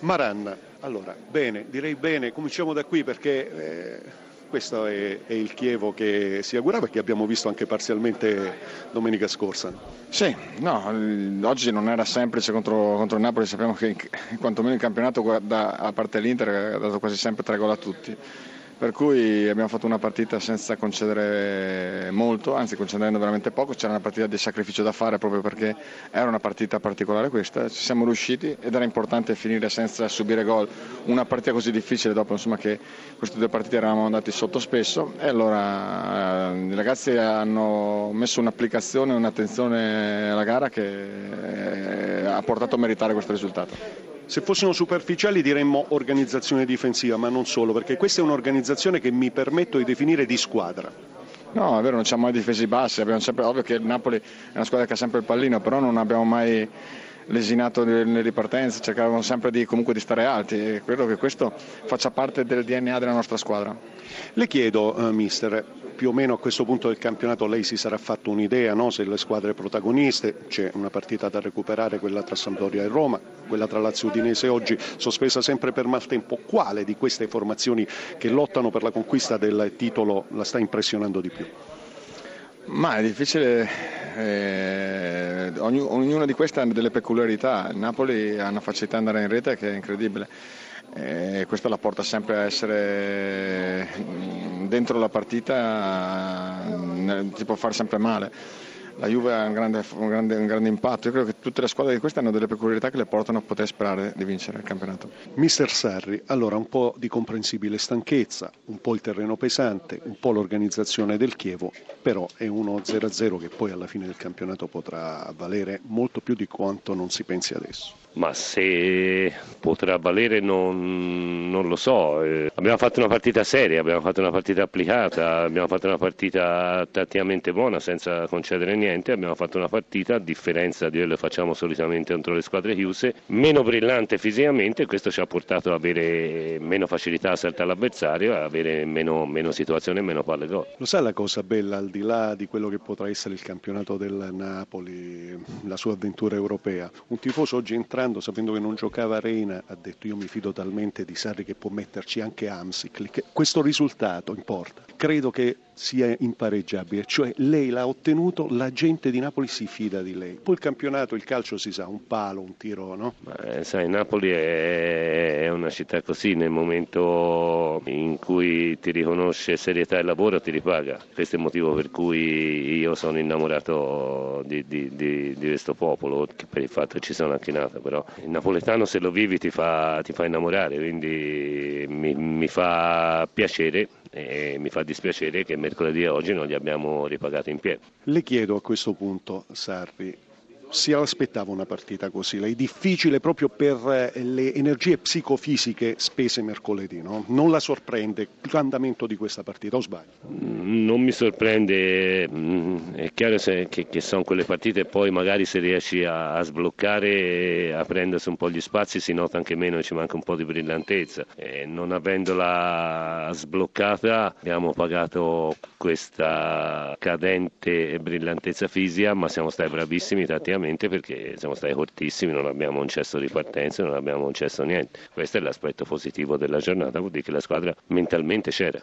Maranna, allora, bene, direi bene, cominciamo da qui perché eh, questo è, è, il Chievo che si augurava e che abbiamo visto anche parzialmente domenica scorsa. Sì, no, oggi non era semplice contro, contro il Napoli, sappiamo che quantomeno il campionato, da, a parte l'Inter, ha dato quasi sempre tre gol a tutti per cui abbiamo fatto una partita senza concedere molto, anzi concedendo veramente poco, c'era una partita di sacrificio da fare proprio perché era una partita particolare questa, ci siamo riusciti ed era importante finire senza subire gol, una partita così difficile dopo insomma, che queste due partite eravamo andati sotto spesso. E allora eh, i ragazzi hanno messo un'applicazione, un'attenzione alla gara che eh, ha portato a meritare questo risultato. Se fossimo superficiali diremmo organizzazione difensiva, ma non solo, perché questa è un'organizzazione che mi permetto di definire di squadra. No, è vero, non siamo mai difesi bassi, abbiamo sempre, ovvio che il Napoli è una squadra che ha sempre il pallino, però non abbiamo mai lesinato nelle ripartenze, cercavamo sempre di, comunque di stare alti e credo che questo faccia parte del DNA della nostra squadra. Le chiedo, uh, mister, più o meno a questo punto del campionato lei si sarà fatto un'idea no? se le squadre protagoniste, c'è una partita da recuperare, quella tra Sampdoria e Roma, quella tra Lazio Udinese oggi sospesa sempre per maltempo, quale di queste formazioni che lottano per la conquista del titolo la sta impressionando di più? Ma è difficile, eh, ognuna di queste ha delle peculiarità, il Napoli ha una facilità di andare in rete che è incredibile. E questo la porta sempre a essere dentro la partita, ti può fare sempre male la Juve ha un grande, un, grande, un grande, impatto. Io credo che tutte le squadre di queste hanno delle peculiarità che le portano a poter sperare di vincere il campionato. Mister Sarri, allora un po' di comprensibile stanchezza, un po' il terreno pesante, un po' l'organizzazione del Chievo, però è uno 0-0 che poi alla fine del campionato potrà valere molto più di quanto non si pensi adesso. Ma se potrà valere non, non lo so. Eh, abbiamo fatto una partita seria, abbiamo fatto una partita applicata, abbiamo fatto una partita tatticamente buona senza concedere niente, abbiamo fatto una partita a differenza di quello che facciamo solitamente contro le squadre chiuse, meno brillante fisicamente questo ci ha portato ad avere meno facilità a saltare l'avversario e avere meno, meno situazioni e meno palle gol. Lo sa la cosa bella al di là di quello che potrà essere il campionato del Napoli, la sua avventura europea? Un tifoso oggi entra giocando, sapendo che non giocava Reina, ha detto io mi fido talmente di Sarri che può metterci anche Amsic. Questo risultato importa. Credo che sia impareggiabile, cioè lei l'ha ottenuto, la gente di Napoli si fida di lei. Poi il campionato, il calcio si sa, un palo, un tiro, no? Beh, sai, Napoli è una città così, nel momento in cui ti riconosce serietà e lavoro ti ripaga. Questo è il motivo per cui io sono innamorato di, di, di, di questo popolo, per il fatto che ci sono anche nato, però il napoletano se lo vivi ti fa, ti fa innamorare, quindi mi, mi fa piacere e mi fa dispiacere che mercoledì e oggi non li abbiamo ripagati in piedi. Le chiedo a questo punto, Sarri, si aspettava una partita così, lei difficile proprio per eh, le energie psicofisiche spese mercoledì, no? Non la sorprende l'andamento di questa partita, o sbaglio? Mm, non mi sorprende, mm, è chiaro che, sono quelle partite poi magari se riesci a, sbloccare, a prendersi un po' gli spazi si nota anche meno, ci manca un po' di brillantezza. E non avendola sbloccata abbiamo pagato questa cadente brillantezza fisica, ma siamo stati bravissimi tanti praticamente perché siamo stati cortissimi, non abbiamo un cesso di partenza, non abbiamo un cesso niente. Questo è l'aspetto positivo della giornata, vuol dire che la squadra mentalmente c'era.